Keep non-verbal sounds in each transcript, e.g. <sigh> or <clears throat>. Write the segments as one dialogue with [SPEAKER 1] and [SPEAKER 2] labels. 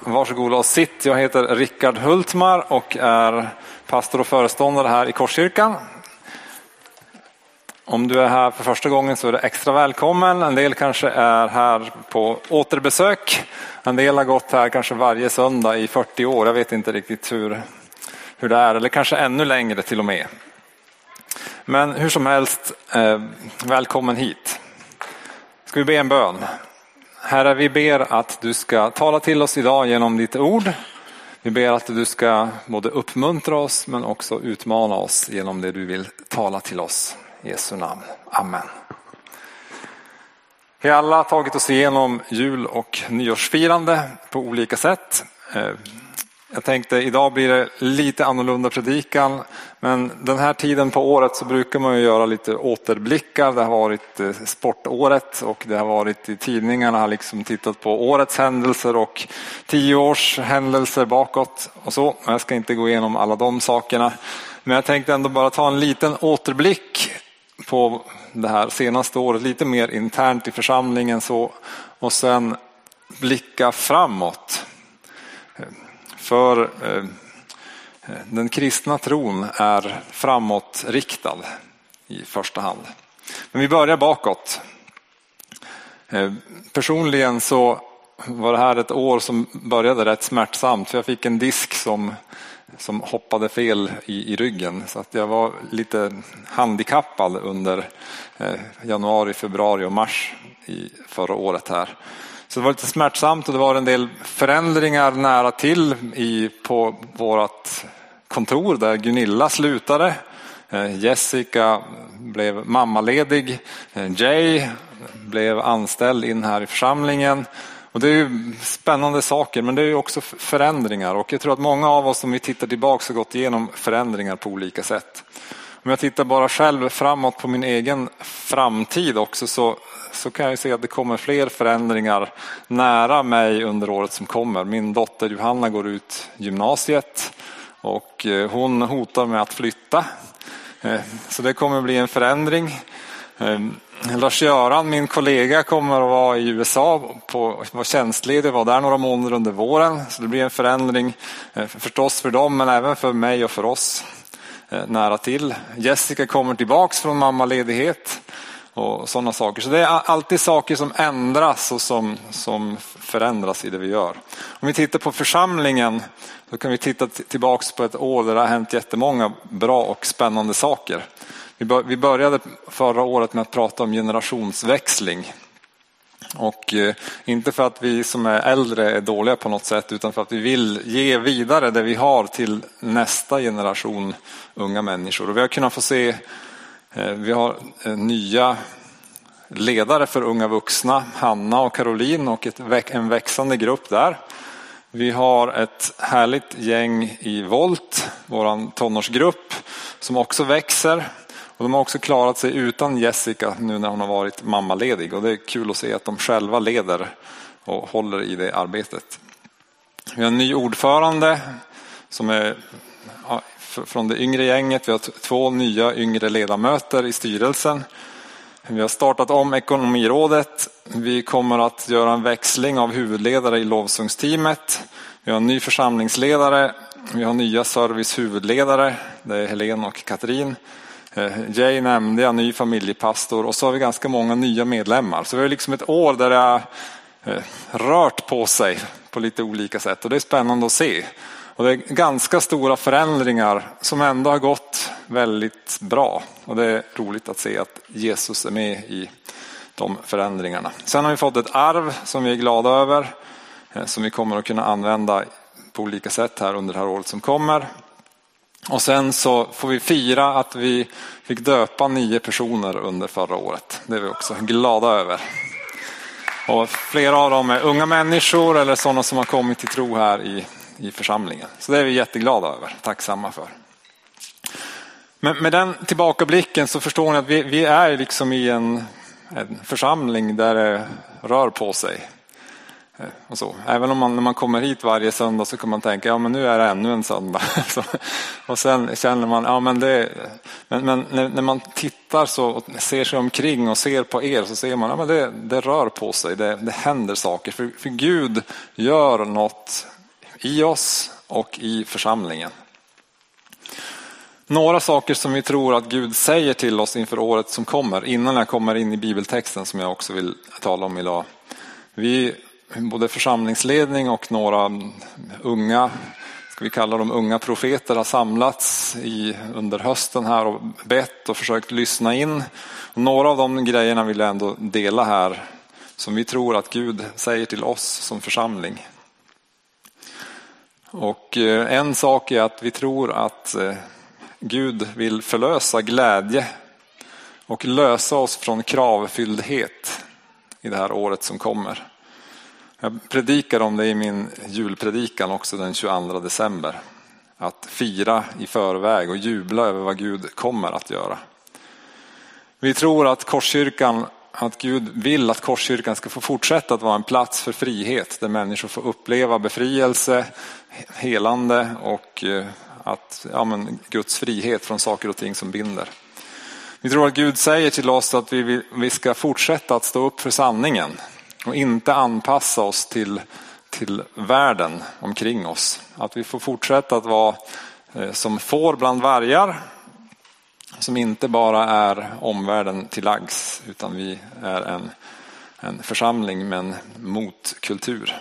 [SPEAKER 1] Varsågoda och sitt. Jag heter Rickard Hultmar och är pastor och föreståndare här i Korskyrkan. Om du är här för första gången så är du extra välkommen. En del kanske är här på återbesök. En del har gått här kanske varje söndag i 40 år. Jag vet inte riktigt hur, hur det är, eller kanske ännu längre till och med. Men hur som helst, eh, välkommen hit. Ska vi be en bön? Herre, vi ber att du ska tala till oss idag genom ditt ord. Vi ber att du ska både uppmuntra oss men också utmana oss genom det du vill tala till oss. I Jesu namn. Amen. Vi har alla tagit oss igenom jul och nyårsfirande på olika sätt. Eh, jag tänkte idag blir det lite annorlunda predikan men den här tiden på året så brukar man ju göra lite återblickar. Det har varit eh, sportåret och det har varit i tidningarna har liksom tittat på årets händelser och tio års händelser bakåt och så. Jag ska inte gå igenom alla de sakerna men jag tänkte ändå bara ta en liten återblick på det här senaste året, lite mer internt i församlingen så och sen blicka framåt. För eh, den kristna tron är framåtriktad i första hand. Men vi börjar bakåt. Eh, personligen så var det här ett år som började rätt smärtsamt för jag fick en disk som, som hoppade fel i, i ryggen så att jag var lite handikappad under eh, januari, februari och mars i förra året här. Så det var lite smärtsamt och det var en del förändringar nära till i, på vårt kontor där Gunilla slutade. Eh, Jessica blev mammaledig. Eh, Jay blev anställd in här i församlingen. Och det är ju spännande saker men det är ju också förändringar och jag tror att många av oss om vi tittar tillbaka har gått igenom förändringar på olika sätt. Om jag tittar bara själv framåt på min egen framtid också så så kan jag se att det kommer fler förändringar nära mig under året som kommer. Min dotter Johanna går ut gymnasiet och eh, hon hotar med att flytta. Eh, så det kommer bli en förändring. Eh, Lars-Göran, min kollega, kommer att vara i USA, på, var tjänstledig, var där några månader under våren. Så det blir en förändring förstås för dem men även för mig och för oss Eh, nära till. Jessica kommer tillbaks från mammaledighet och sådana saker. Så det är alltid saker som ändras och som, som förändras i det vi gör. Om vi tittar på församlingen så kan vi titta tillbaks på ett år där det har hänt jättemånga bra och spännande saker. Vi började förra året med att prata om generationsväxling. Och eh, inte för att vi som är äldre är dåliga på något sätt utan för att vi vill ge vidare det vi har till nästa generation unga människor. Och vi har kunnat få se eh, vi har eh, nya ledare för unga vuxna, Hanna och Caroline och ett, en växande grupp där. Vi har ett härligt gäng i Volt, vår tonårsgrupp, som också växer. Och de har också klarat sig utan Jessica nu när hon har varit mammaledig och det är kul att se att de själva leder och håller i det arbetet. Vi har en ny ordförande som är från det yngre gänget. Vi har två nya yngre ledamöter i styrelsen. Vi har startat om ekonomirådet. Vi kommer att göra en växling av huvudledare i lovsångsteamet. Vi har en ny församlingsledare. Vi har nya servicehuvudledare. Det är Helene och Katrin. Eh, Jay nämnde jag, ny familjepastor och så har vi ganska många nya medlemmar. Så vi har liksom ett år där det har eh, rört på sig på lite olika sätt och det är spännande att se. Och det är ganska stora förändringar som ändå har gått väldigt bra. Och det är roligt att se att Jesus är med i de förändringarna. Sen har vi fått ett arv som vi är glada över. Eh, som vi kommer att kunna använda på olika sätt här under det här året som kommer. Och sen så får vi fira att vi fick döpa nio personer under förra året. Det är vi också glada över. Och flera av dem är unga människor eller sådana som har kommit till tro här i i församlingen. Så det är vi jätteglada över, tacksamma för. Men med den tillbakablicken så förstår ni att vi, vi är liksom i en, en, församling där det rör på sig. Eh, och så. Även om man när man kommer hit varje söndag så kan man tänka ja men nu är det ännu en söndag. <laughs> och sen känner man ja men det men, men när, när, man tittar så och ser sig omkring och ser på er så ser man ja men det, det rör på sig, det, det händer saker. För, för Gud gör något i oss och i församlingen. Några saker som vi tror att Gud säger till oss inför året som kommer, innan jag kommer in i bibeltexten som jag också vill tala om idag. Vi, både församlingsledning och några unga, ska vi kalla dem unga profeter, har samlats i, under hösten här och bett och försökt lyssna in. Och några av de grejerna vill jag ändå dela här, som vi tror att Gud säger till oss som församling. Och eh, en sak är att vi tror att eh, Gud vill förlösa glädje och lösa oss från kravfylldhet i det här året som kommer. Jag predikar om det i min julpredikan också den 22 december. Att fira i förväg och jubla över vad Gud kommer att göra. Vi tror att Korskyrkan, att Gud vill att Korskyrkan ska få fortsätta att vara en plats för frihet där människor får uppleva befrielse, helande och eh, att, ja, men, Guds frihet från saker och ting som binder. Vi tror att Gud säger till oss att vi, vi ska fortsätta att stå upp för sanningen och inte anpassa oss till, till världen omkring oss. Att vi får fortsätta att vara eh, som får bland vargar som inte bara är omvärlden till lags utan vi är en, en församling med en motkultur.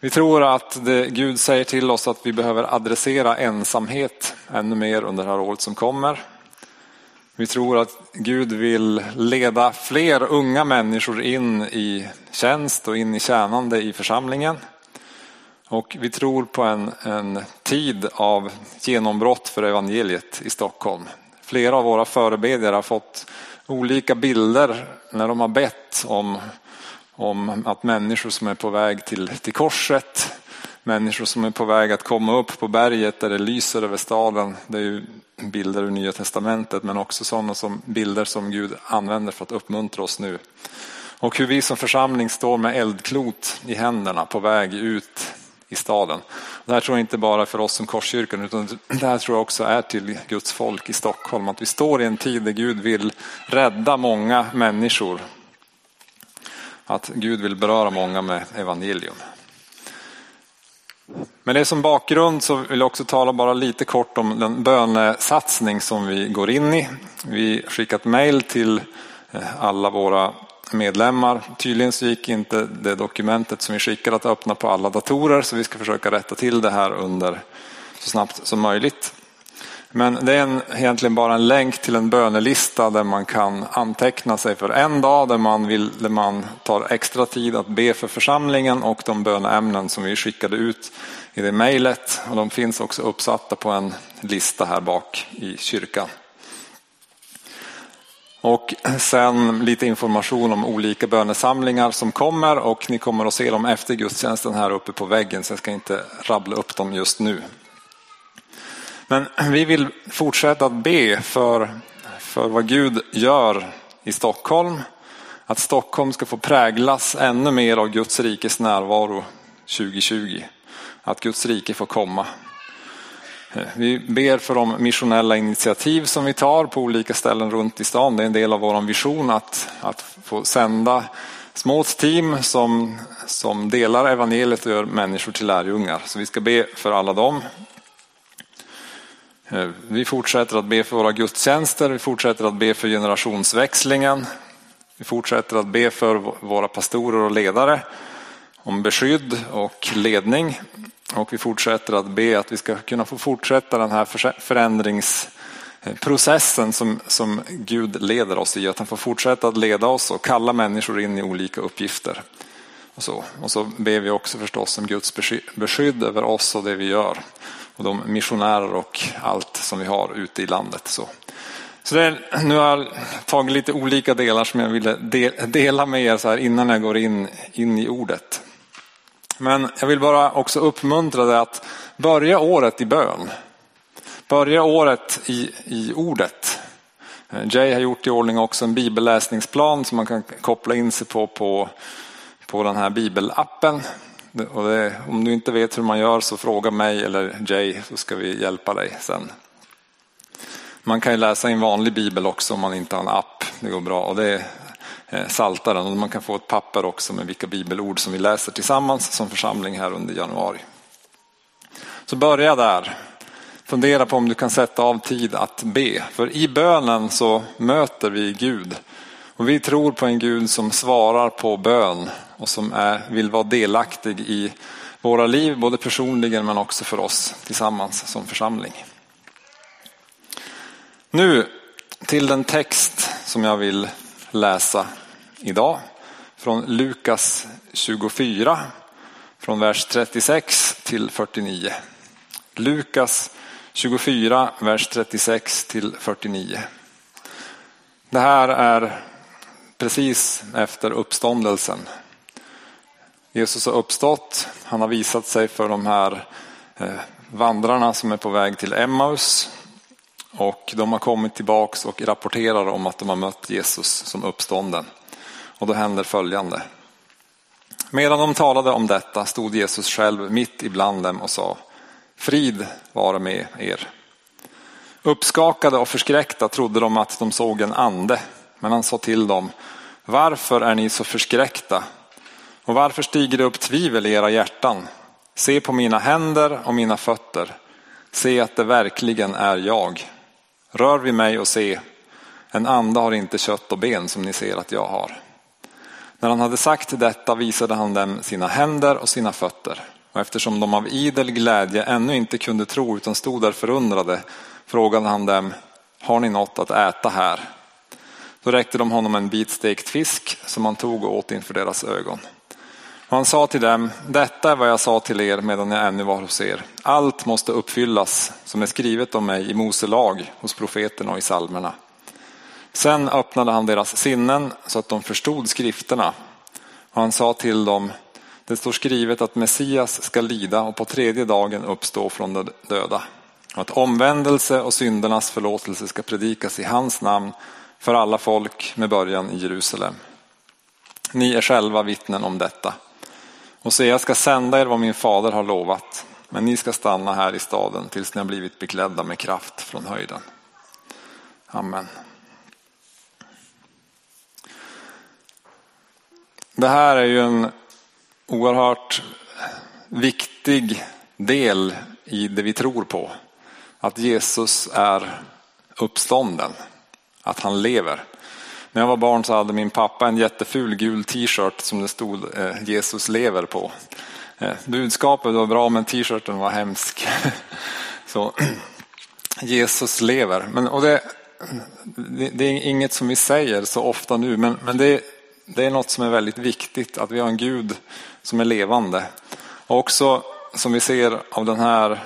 [SPEAKER 1] Vi tror att det, Gud säger till oss att vi behöver adressera ensamhet ännu mer under det här året som kommer. Vi tror att Gud vill leda fler unga människor in i tjänst och in i tjänande i församlingen. Och vi tror på en, en tid av genombrott för evangeliet i Stockholm. Flera av våra förebedjare har fått olika bilder när de har bett om om att människor som är på väg till, till korset, människor som är på väg att komma upp på berget där det lyser över staden. Det är ju bilder ur Nya Testamentet men också sådana som bilder som Gud använder för att uppmuntra oss nu. Och hur vi som församling står med eldklot i händerna på väg ut i staden. Det här tror jag inte bara för oss som Korskyrkan utan det här tror jag också är till Guds folk i Stockholm. Att vi står i en tid där Gud vill rädda många människor att Gud vill beröra många med evangelium. Med det som bakgrund så vill jag också tala bara lite kort om den bönesatsning som vi går in i. Vi skickat mejl till eh, alla våra medlemmar. Tydligen så gick inte det dokumentet som vi skickade att öppna på alla datorer så vi ska försöka rätta till det här under så snabbt som möjligt. Men det är en, egentligen bara en länk till en bönelista där man kan anteckna sig för en dag där man, vill, där man tar extra tid att be för församlingen och de böneämnen som vi skickade ut i det mejlet. Och de finns också uppsatta på en lista här bak i kyrkan. Och sen lite information om olika bönesamlingar som kommer och ni kommer att se dem efter gudstjänsten här uppe på väggen så jag ska inte rabbla upp dem just nu. Men vi vill fortsätta att be för, för vad Gud gör i Stockholm. Att Stockholm ska få präglas ännu mer av Guds rikes närvaro 2020. Att Guds rike får komma. Eh, vi ber för de missionella initiativ som vi tar på olika ställen runt i stan. Det är en del av vår vision att, att få sända små team som, som delar evangeliet och gör människor till lärjungar. Så vi ska be för alla dem Eh, vi fortsätter att be för våra gudstjänster, vi fortsätter att be för generationsväxlingen. Vi fortsätter att be för våra pastorer och ledare om beskydd och ledning. Och vi fortsätter att be att vi ska kunna få fortsätta den här förändringsprocessen som, som Gud leder oss i. Att han får fortsätta att leda oss och kalla människor in i olika uppgifter. Och så, och så ber vi också förstås om Guds beskydd över oss och det vi gör och de missionärer och allt som vi har ute i landet. Så, så det, nu har jag tagit lite olika delar som jag ville dela med er så här innan jag går in, in i ordet. Men jag vill bara också uppmuntra dig att börja året i bön. Börja året i, i ordet. Eh, Jay har gjort i ordning också en bibelläsningsplan som man kan koppla in sig på på, på den här bibelappen. Och det, om du inte vet hur man gör så fråga mig eller Jay så ska vi hjälpa dig sen. Man kan ju läsa i en vanlig bibel också om man inte har en app. Det går bra. Och det är eh, Saltaren och man kan få ett papper också med vilka bibelord som vi läser tillsammans som församling här under januari. Så börja där. Fundera på om du kan sätta av tid att be. För i bönen så möter vi Gud. Och vi tror på en Gud som svarar på bön och som är, vill vara delaktig i våra liv, både personligen men också för oss tillsammans som församling. Nu till den text som jag vill läsa idag från Lukas 24 från vers 36 till 49. Lukas 24, vers 36 till 49. Det här är precis efter uppståndelsen. Jesus har uppstått, han har visat sig för de här eh, vandrarna som är på väg till Emmaus. Och de har kommit tillbaks och rapporterar om att de har mött Jesus som uppstånden. Och då händer följande. Medan de talade om detta stod Jesus själv mitt ibland dem och sa Frid vare med er. Uppskakade och förskräckta trodde de att de såg en ande. Men han sa till dem, varför är ni så förskräckta? Och varför stiger det upp tvivel i era hjärtan? Se på mina händer och mina fötter. Se att det verkligen är jag. Rör vid mig och se. En ande har inte kött och ben som ni ser att jag har. När han hade sagt detta visade han dem sina händer och sina fötter. Och eftersom de av idel glädje ännu inte kunde tro utan stod där förundrade frågade han dem, har ni något att äta här? Då räckte de honom en bit stekt fisk som han tog och åt inför deras ögon. Och han sa till dem, detta är vad jag sa till er medan jag ännu var hos er. Allt måste uppfyllas som är skrivet om mig i Mose lag, hos profeterna och i salmerna. Sen öppnade han deras sinnen så att de förstod skrifterna. Och han sa till dem, det står skrivet att Messias ska lida och på tredje dagen uppstå från de döda. Och att omvändelse och syndernas förlåtelse ska predikas i hans namn för alla folk med början i Jerusalem. Ni är själva vittnen om detta. Och se, jag ska sända er vad min fader har lovat, men ni ska stanna här i staden tills ni har blivit beklädda med kraft från höjden. Amen. Det här är ju en oerhört viktig del i det vi tror på. Att Jesus är uppstånden, att han lever. När jag var barn så hade min pappa en jätteful gul t-shirt som det stod eh, Jesus lever på. Eh, budskapet var bra men t-shirten var hemsk. <laughs> Så <clears throat> Jesus lever. Men, och det, det, är inget som vi säger så ofta nu men, men det, det är något som är väldigt viktigt att vi har en Gud som är levande. Och också som vi ser av den här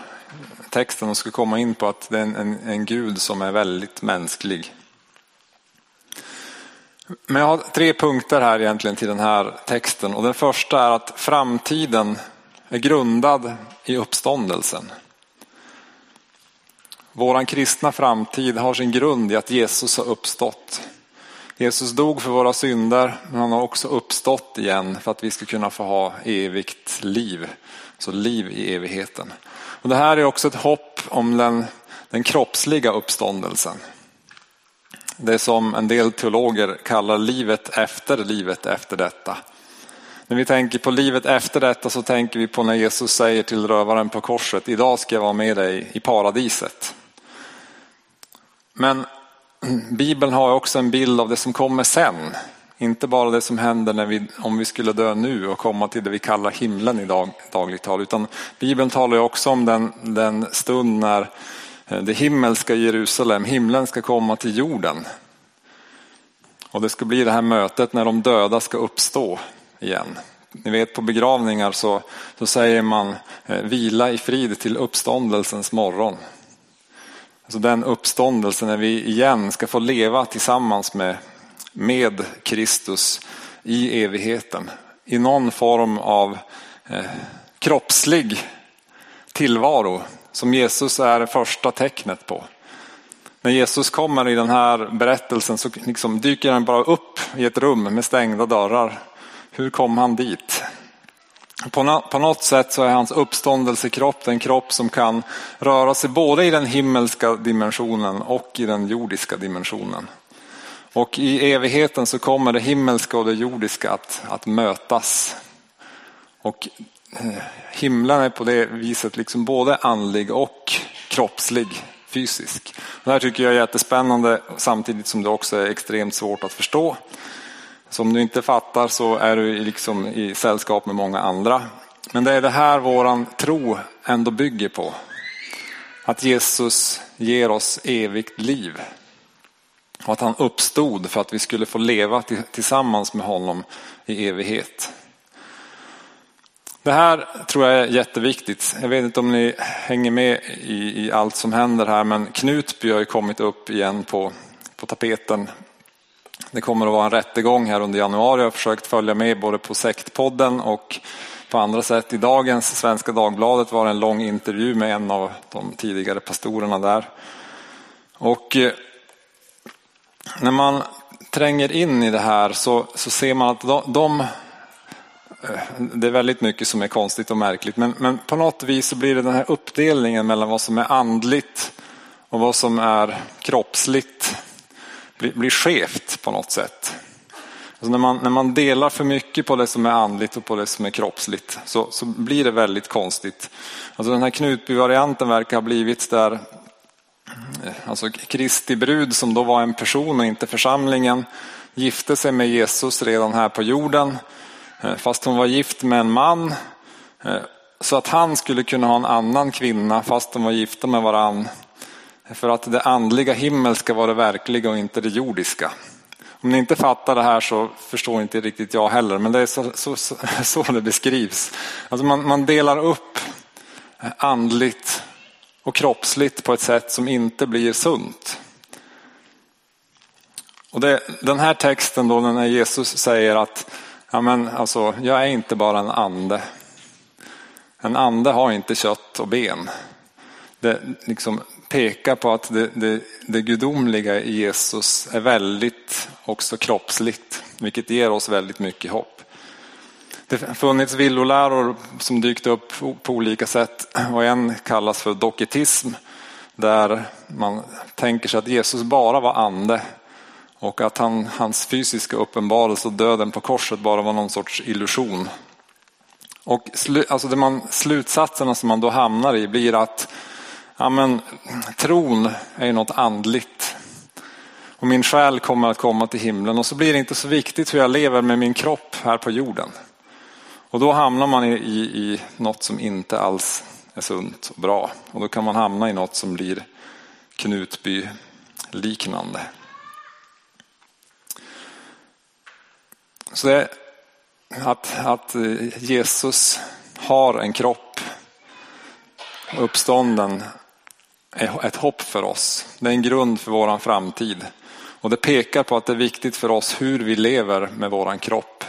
[SPEAKER 1] texten och ska komma in på att det är en, en, en Gud som är väldigt mänsklig. Men jag har tre punkter här egentligen till den här texten och den första är att framtiden är grundad i uppståndelsen. Våran kristna framtid har sin grund i att Jesus har uppstått. Jesus dog för våra synder men han har också uppstått igen för att vi ska kunna få ha evigt liv. Så liv i evigheten. Och det här är också ett hopp om den, den kroppsliga uppståndelsen. Det som en del teologer kallar livet efter livet efter detta. När vi tänker på livet efter detta så tänker vi på när Jesus säger till rövaren på korset, idag ska jag vara med dig i paradiset. Men <clears throat> Bibeln har också en bild av det som kommer sen. Inte bara det som händer när vi, om vi skulle dö nu och komma till det vi kallar himlen i dag, dagligt tal. Utan Bibeln talar också om den, den stund när Eh, det himmelska Jerusalem, himlen ska komma till jorden. Och det ska bli det här mötet när de döda ska uppstå igen. Ni vet på begravningar så, så säger man eh, vila i frid till uppståndelsens morgon. Alltså den uppståndelsen när vi igen ska få leva tillsammans med, med Kristus i evigheten. I någon form av eh, kroppslig tillvaro som Jesus är det första tecknet på. När Jesus kommer i den här berättelsen så liksom dyker han bara upp i ett rum med stängda dörrar. hur kom han dit? På, något sätt så är hans uppståndelsekropp den kropp som kan röra sig både i den himmelska dimensionen och i den jordiska dimensionen. Och i evigheten så kommer det himmelska och det jordiska att, att mötas. Och Eh, himlen är på det viset liksom både andlig och kroppslig, fysisk. Det här tycker jag är jättespännande samtidigt som det också är extremt svårt att förstå. Så om du inte fattar så är du liksom i sällskap med många andra. Men det är det här våran tro ändå bygger på. Att Jesus ger oss evigt liv. Och att han uppstod för att vi skulle få leva tillsammans med honom i evighet. Det här tror jag är jätteviktigt. Jag vet inte om ni hänger med i, i allt som händer här men Knutby har ju kommit upp igen på, på tapeten. Det kommer att vara en rättegång här under januari. Jag har försökt följa med både på sektpodden och på andra sätt. I dagens Svenska Dagbladet var det en lång intervju med en av de tidigare pastorerna där. Och eh, när man tränger in i det här så, så ser man att de, de, Eh, det är väldigt mycket som är konstigt och märkligt men, men på något vis så blir det den här uppdelningen mellan vad som är andligt och vad som är kroppsligt blir, blir skevt på något sätt. Alltså när, man, när man delar för mycket på det som är andligt och på det som är kroppsligt så, så blir det väldigt konstigt. Alltså den här Knutby-varianten verkar ha blivit där eh, alltså Kristi brud som då var en person och inte församlingen gifte sig med Jesus redan här på jorden Eh, fast hon var gift med en man eh, så att han skulle kunna ha en annan kvinna fast de var gifta med varann för att det andliga himmelska var det verkliga och inte det jordiska. Om ni inte fattar det här så förstår inte riktigt jag heller men det är så, så, så, <laughs> så det beskrivs. Alltså man, man delar upp eh, andligt och kroppsligt på ett sätt som inte blir sunt. Och det, den här texten då när Jesus säger att ja men alltså, jag är inte bara en ande. En ande har inte kött och ben. Det liksom pekar på att det, det, det gudomliga i Jesus är väldigt också kroppsligt, vilket ger oss väldigt mycket hopp. Det har funnits villoläror som dykt upp på olika sätt och en kallas för doketism där man tänker sig att Jesus bara var ande och att han, hans fysiska uppenbarelse och döden på korset bara var någon sorts illusion. Och slu, alltså det man, slutsatserna som man då hamnar i blir att ja men, tron är ju något andligt. Och min själ kommer att komma till himlen och så blir det inte så viktigt hur jag lever med min kropp här på jorden. Och då hamnar man i, i, i något som inte alls är sunt och bra. Och då kan man hamna i något som blir Knutby liknande. Så det är att, att eh, Jesus har en kropp, uppstånden, är ett hopp för oss. Det är en grund för våran framtid. Och det pekar på att det är viktigt för oss hur vi lever med våran kropp.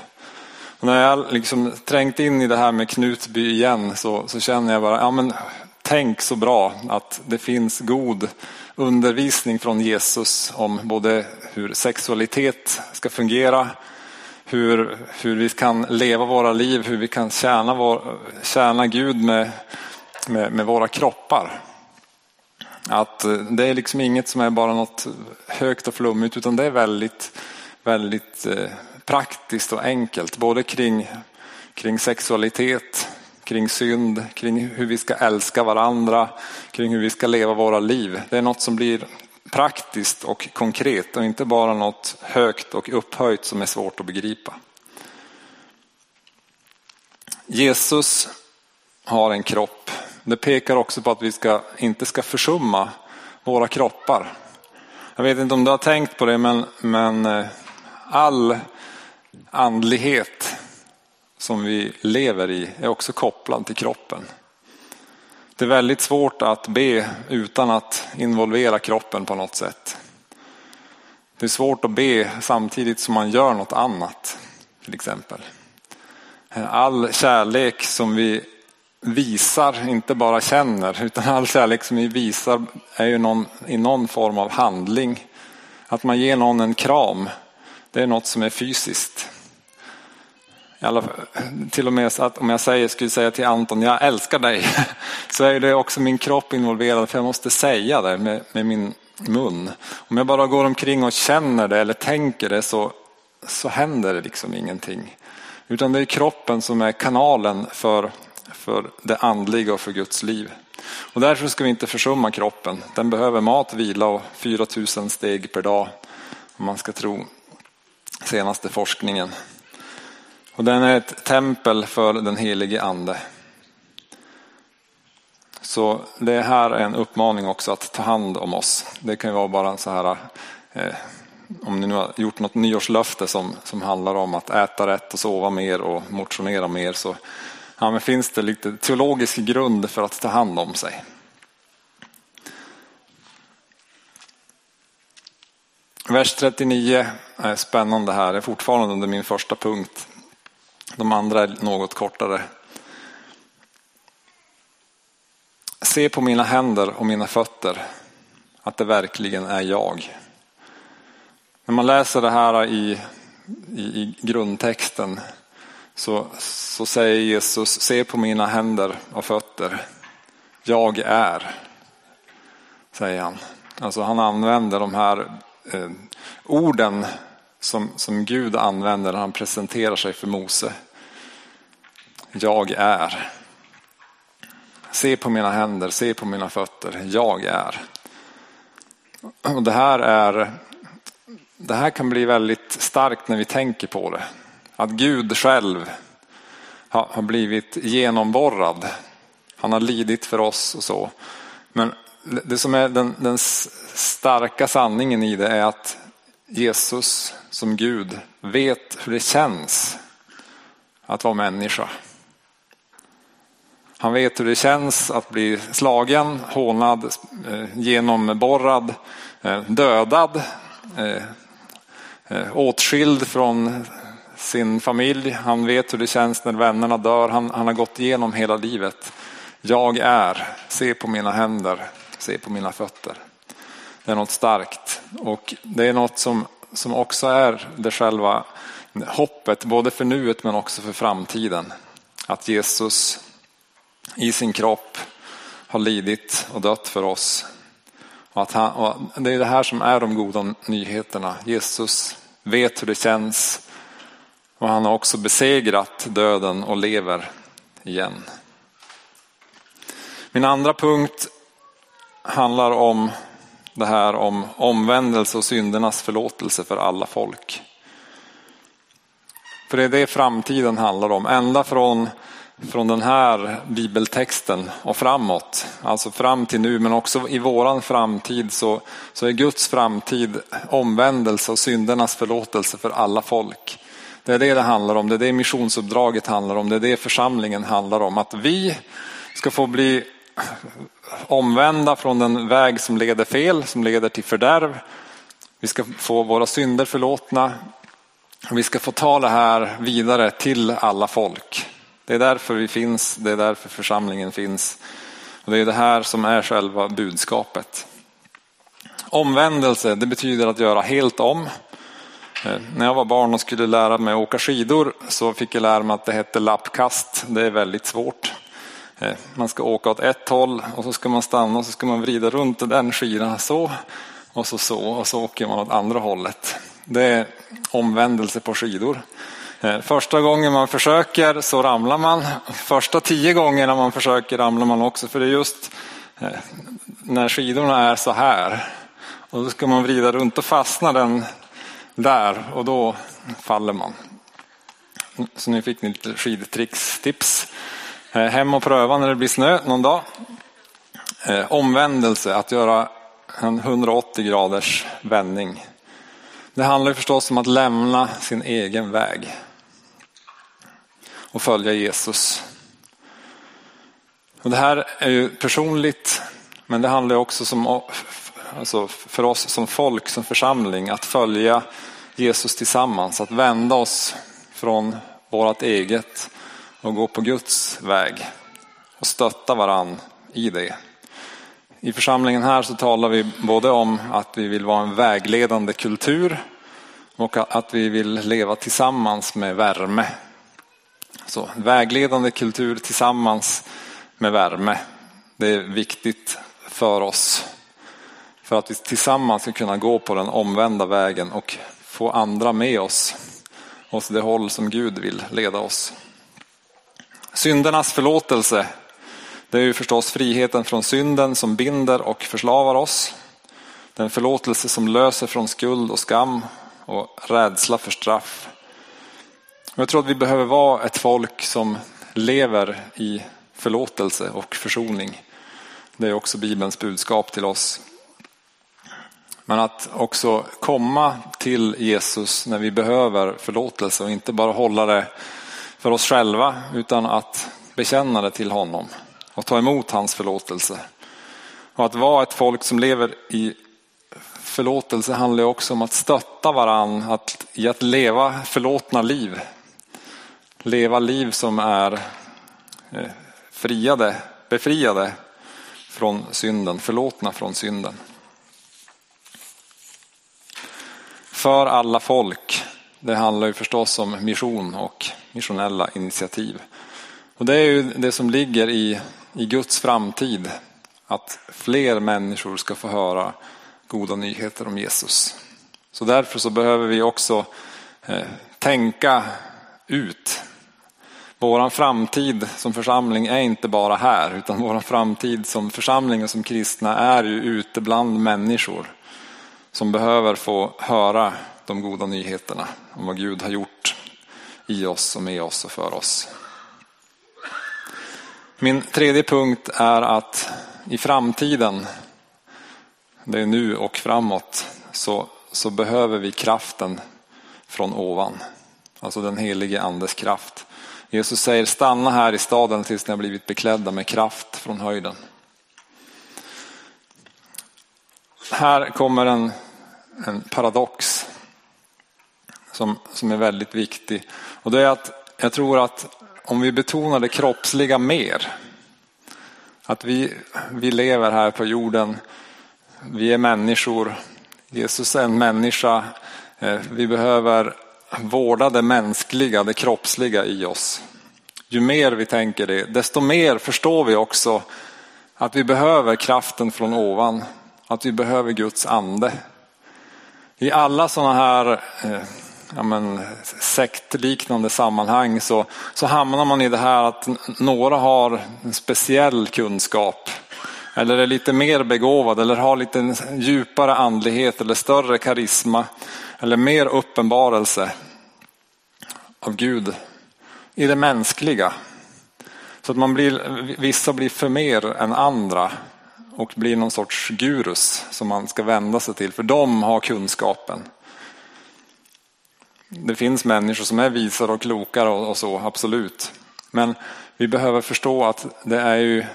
[SPEAKER 1] Och när jag liksom trängt in i det här med Knutby igen så, så känner jag bara, ja men tänk så bra att det finns god undervisning från Jesus om både hur sexualitet ska fungera, hur, hur vi kan leva våra liv, hur vi kan tjäna, vår, tjäna Gud med, med, med våra kroppar. Att eh, det är liksom inget som är bara något högt och flummigt utan det är väldigt, väldigt eh, praktiskt och enkelt. Både kring, kring sexualitet, kring synd, kring hur vi ska älska varandra, kring hur vi ska leva våra liv. Det är något som blir praktiskt och konkret och inte bara något högt och upphöjt som är svårt att begripa. Jesus har en kropp det pekar också på att vi ska, inte ska försumma våra kroppar. Jag vet inte om du har tänkt på det men, men eh, all andlighet som vi lever i är också kopplad till kroppen. Det är väldigt svårt att be utan att involvera kroppen på något sätt. Det är svårt att be samtidigt som man gör något annat till exempel. All kärlek som vi visar, inte bara känner, utan all kärlek som vi visar är ju någon, i någon form av handling. Att man ger någon en kram, det är något som är fysiskt alla, till och med så att om jag säger, skulle säga till Anton, jag älskar dig, <laughs> så är det också min kropp involverad för jag måste säga det med, med min mun. Om jag bara går omkring och känner det eller tänker det så, så händer det liksom ingenting. Utan det är kroppen som är kanalen för, för det andliga och för Guds liv. Och därför ska vi inte försumma kroppen. Den behöver mat, vila och 4000 steg per dag om man ska tro senaste forskningen. Och den är ett tempel för den helige ande. Så det här är en uppmaning också att ta hand om oss. Det kan ju vara bara så här, eh, om ni nu har gjort något nyårslöfte som, som handlar om att äta rätt och sova mer och motionera mer så ja, men finns det lite teologisk grund för att ta hand om sig. Vers 39 är spännande här, det är fortfarande under min första punkt. De andra är något kortare. Se på mina händer och mina fötter att det verkligen är jag. När man läser det här i, i, i grundtexten så, så säger Jesus, se på mina händer och fötter. Jag är, säger han. Alltså han använder de här eh, orden som, som Gud använder när han presenterar sig för Mose. Jag är. Se på mina händer, se på mina fötter. Jag är. Och det här är det här kan bli väldigt starkt när vi tänker på det. Att Gud själv har blivit genomborrad. Han har lidit för oss och så. Men det som är den, den starka sanningen i det är att Jesus som Gud vet hur det känns att vara människa. Han vet hur det känns att bli slagen, hånad, eh, genomborrad, eh, dödad, eh, åtskild från sin familj. Han vet hur det känns när vännerna dör. Han, han har gått igenom hela livet. Jag är, se på mina händer, se på mina fötter. Det är något starkt och det är något som, som också är det själva hoppet, både för nuet men också för framtiden. Att Jesus i sin kropp har lidit och dött för oss. Och att han, och det är det här som är de goda nyheterna. Jesus vet hur det känns och han har också besegrat döden och lever igen. Min andra punkt handlar om det här om omvändelse och syndernas förlåtelse för alla folk. För det är det framtiden handlar om. Ända från, från den här bibeltexten och framåt. Alltså fram till nu men också i våran framtid så, så är Guds framtid omvändelse och syndernas förlåtelse för alla folk. Det är det det handlar om, det är det missionsuppdraget handlar om, det är det församlingen handlar om. Att vi ska få bli omvända från den väg som leder fel, som leder till fördärv. Vi ska få våra synder förlåtna. Vi ska få ta det här vidare till alla folk. Det är därför vi finns, det är därför församlingen finns. Och det är det här som är själva budskapet. Omvändelse, det betyder att göra helt om. Eh, när jag var barn och skulle lära mig åka skidor så fick jag lära mig att det hette lappkast. Det är väldigt svårt. Eh, man ska åka åt ett håll och så ska man stanna och så ska man vrida runt den skidan så och så så och så åker man åt andra hållet. Det är omvändelse på skidor. Eh, första gången man försöker så ramlar man. Första tio gångerna man försöker ramlar man också för det är just eh, när skidorna är så här och då ska man vrida runt och fastnar den där och då faller man. Så nu fick ni lite skidtrickstips. Eh, hem och pröva när det blir snö någon dag. Eh, omvändelse, att göra en 180 graders vändning. Det handlar förstås om att lämna sin egen väg och följa Jesus. Och det här är ju personligt, men det handlar också som alltså för oss som folk, som församling, att följa Jesus tillsammans, att vända oss från vårt eget och gå på Guds väg och stötta varann i det. I församlingen här så talar vi både om att vi vill vara en vägledande kultur och att vi vill leva tillsammans med värme. Så vägledande kultur tillsammans med värme. Det är viktigt för oss. För att vi tillsammans ska kunna gå på den omvända vägen och få andra med oss åt det håll som Gud vill leda oss. Syndernas förlåtelse, det är ju förstås friheten från synden som binder och förslavar oss. Den förlåtelse som löser från skuld och skam och rädsla för straff. Jag tror att vi behöver vara ett folk som lever i förlåtelse och försoning. Det är också Bibelns budskap till oss. Men att också komma till Jesus när vi behöver förlåtelse och inte bara hålla det för oss själva utan att bekänna det till honom och ta emot hans förlåtelse. Och att vara ett folk som lever i förlåtelse handlar också om att stötta varann att, i att leva förlåtna liv. Leva liv som är eh, friade, befriade från synden, förlåtna från synden. För alla folk, det handlar ju förstås om mission och missionella initiativ. Och det är ju det som ligger i, i Guds framtid, att fler människor ska få höra goda nyheter om Jesus. Så därför så behöver vi också eh, tänka ut. Våran framtid som församling är inte bara här utan våran framtid som församling och som kristna är ju ute bland människor som behöver få höra de goda nyheterna om vad Gud har gjort i oss och med oss och för oss. Min tredje punkt är att i framtiden det är nu och framåt, så, så behöver vi kraften från ovan. Alltså den helige andes kraft. Jesus säger stanna här i staden tills ni har blivit beklädda med kraft från höjden. Här kommer en, en paradox som, som är väldigt viktig. Och det är att jag tror att om vi betonar det kroppsliga mer, att vi, vi lever här på jorden vi är människor. Jesus är en människa. Eh, vi behöver vårda det mänskliga, det kroppsliga i oss. Ju mer vi tänker det, desto mer förstår vi också att vi behöver kraften från ovan. Att vi behöver Guds ande. I alla sådana här eh, ja men, sektliknande sammanhang så, så hamnar man i det här att några har en speciell kunskap eller är lite mer begåvad eller har lite djupare andlighet eller större karisma eller mer uppenbarelse av Gud i det mänskliga. Så att man blir, vissa blir för mer än andra och blir någon sorts gurus som man ska vända sig till för de har kunskapen. Mm. Det finns människor som är visare och klokare och så, absolut. Men vi behöver förstå att det är ju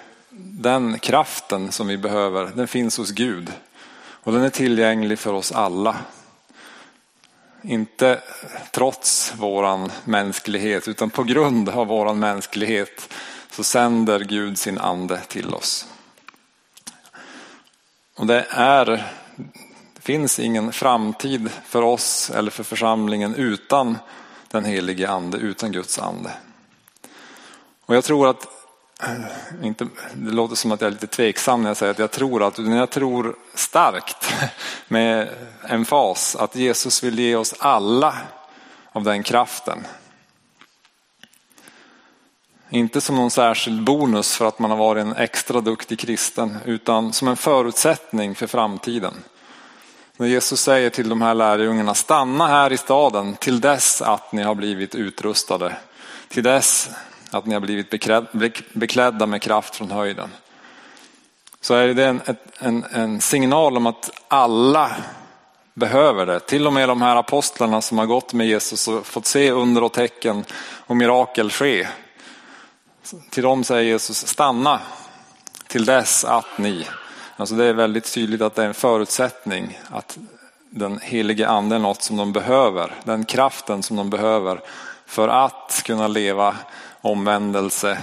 [SPEAKER 1] den kraften som vi behöver, den finns hos Gud. Och den är tillgänglig för oss alla. Inte trots våran mänsklighet utan på grund av våran mänsklighet så sänder Gud sin ande till oss. Och det är, finns ingen framtid för oss eller för församlingen utan den helige ande, utan Guds ande. Och jag tror att eh, inte, det låter som att jag är lite tveksam när jag säger att jag tror att, utan jag tror starkt <laughs> med en fas att Jesus vill ge oss alla av den kraften. Inte som någon särskild bonus för att man har varit en extra duktig kristen, utan som en förutsättning för framtiden. När Jesus säger till de här lärjungarna, stanna här i staden till dess att ni har blivit utrustade. Till dess att ni har blivit beklädda med kraft från höjden. Så är det en, en, en signal om att alla behöver det. Till och med de här apostlarna som har gått med Jesus och fått se under och tecken och mirakel ske. Till dem säger Jesus stanna till dess att ni. Alltså det är väldigt tydligt att det är en förutsättning att den helige ande är något som de behöver. Den kraften som de behöver för att kunna leva omvändelse,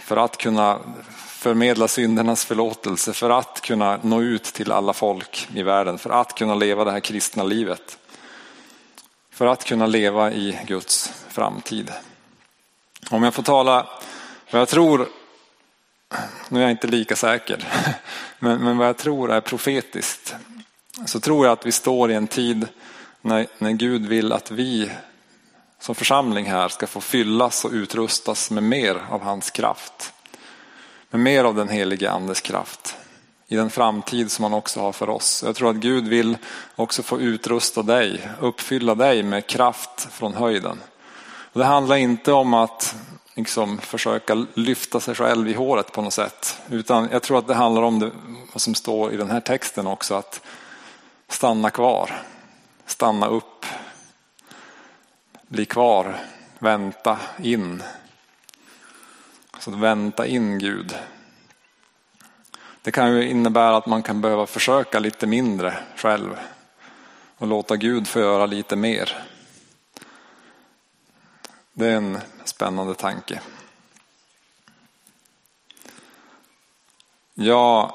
[SPEAKER 1] för att kunna förmedla syndernas förlåtelse, för att kunna nå ut till alla folk i världen, för att kunna leva det här kristna livet. För att kunna leva i Guds framtid. Om jag får tala vad jag tror, nu är jag inte lika säker, men, men vad jag tror är profetiskt. Så tror jag att vi står i en tid när, när Gud vill att vi som församling här ska få fyllas och utrustas med mer av hans kraft. Med mer av den helige andes kraft i den framtid som han också har för oss. Jag tror att Gud vill också få utrusta dig, uppfylla dig med kraft från höjden. Och det handlar inte om att liksom försöka lyfta sig själv i håret på något sätt. Utan jag tror att det handlar om det, vad som står i den här texten också. Att stanna kvar, stanna upp, bli kvar, vänta in. Så att vänta in Gud. Det kan ju innebära att man kan behöva försöka lite mindre själv och låta Gud få göra lite mer. Det är en spännande tanke. Jag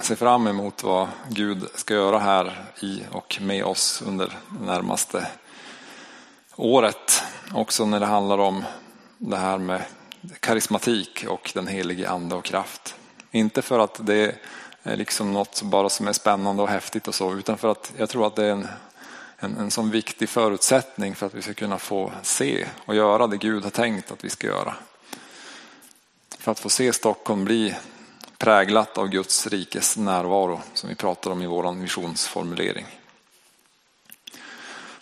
[SPEAKER 1] ser fram emot vad Gud ska göra här i och med oss under det närmaste året. Också när det handlar om det här med karismatik och den helige ande och kraft. Inte för att det är liksom något bara som är spännande och häftigt och så, utan för att jag tror att det är en, en, en sån viktig förutsättning för att vi ska kunna få se och göra det Gud har tänkt att vi ska göra. För att få se Stockholm bli präglat av Guds rikes närvaro som vi pratar om i vår missionsformulering.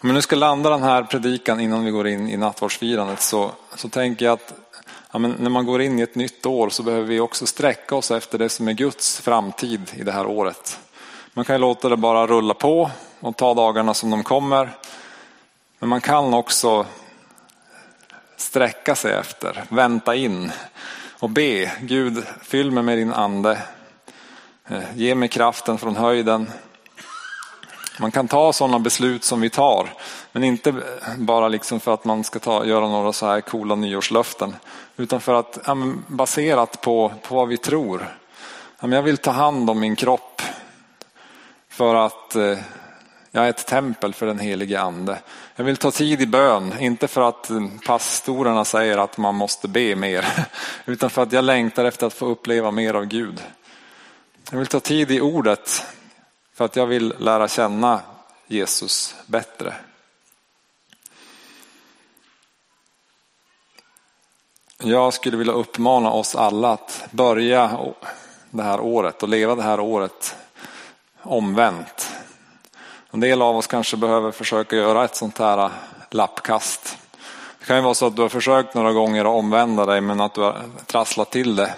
[SPEAKER 1] Om vi nu ska landa den här predikan innan vi går in i nattvardsfirandet så, så tänker jag att ja, men när man går in i ett nytt år så behöver vi också sträcka oss efter det som är Guds framtid i det här året. Man kan ju låta det bara rulla på och ta dagarna som de kommer. Men man kan också sträcka sig efter, vänta in och be. Gud, fyll mig med din ande. Eh, ge mig kraften från höjden. Man kan ta sådana beslut som vi tar, men inte bara liksom för att man ska ta, göra några så här coola nyårslöften, utan för att ja, baserat på, på vad vi tror. Ja, jag vill ta hand om min kropp för att eh, jag är ett tempel för den helige ande. Jag vill ta tid i bön, inte för att pastorerna säger att man måste be mer, <laughs> utan för att jag längtar efter att få uppleva mer av Gud. Jag vill ta tid i ordet för att jag vill lära känna Jesus bättre. Jag skulle vilja uppmana oss alla att börja det här året och leva det här året omvänt. En del av oss kanske behöver försöka göra ett sånt här lappkast. Det kan ju vara så att du har försökt några gånger att omvända dig men att du har trasslat till det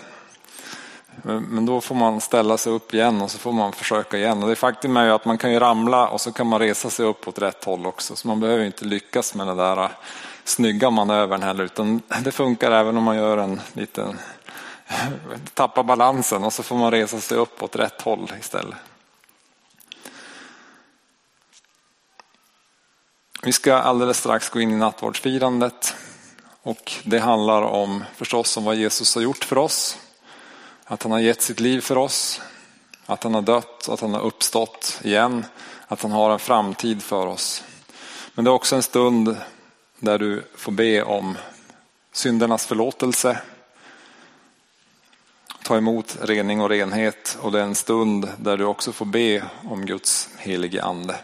[SPEAKER 1] men då får man ställa sig upp igen och så får man försöka igen. Och det faktum är ju att man kan ju ramla och så kan man resa sig upp åt rätt håll också. Så man behöver inte lyckas med den där snygga manövern heller. Utan det funkar även om man gör en liten, tappar balansen och så får man resa sig upp åt rätt håll istället. Vi ska alldeles strax gå in i nattvardsfirandet. Och det handlar om förstås om vad Jesus har gjort för oss. Att han har gett sitt liv för oss, att han har dött, att han har uppstått igen, att han har en framtid för oss. Men det är också en stund där du får be om syndernas förlåtelse, ta emot rening och renhet och det är en stund där du också får be om Guds helige ande.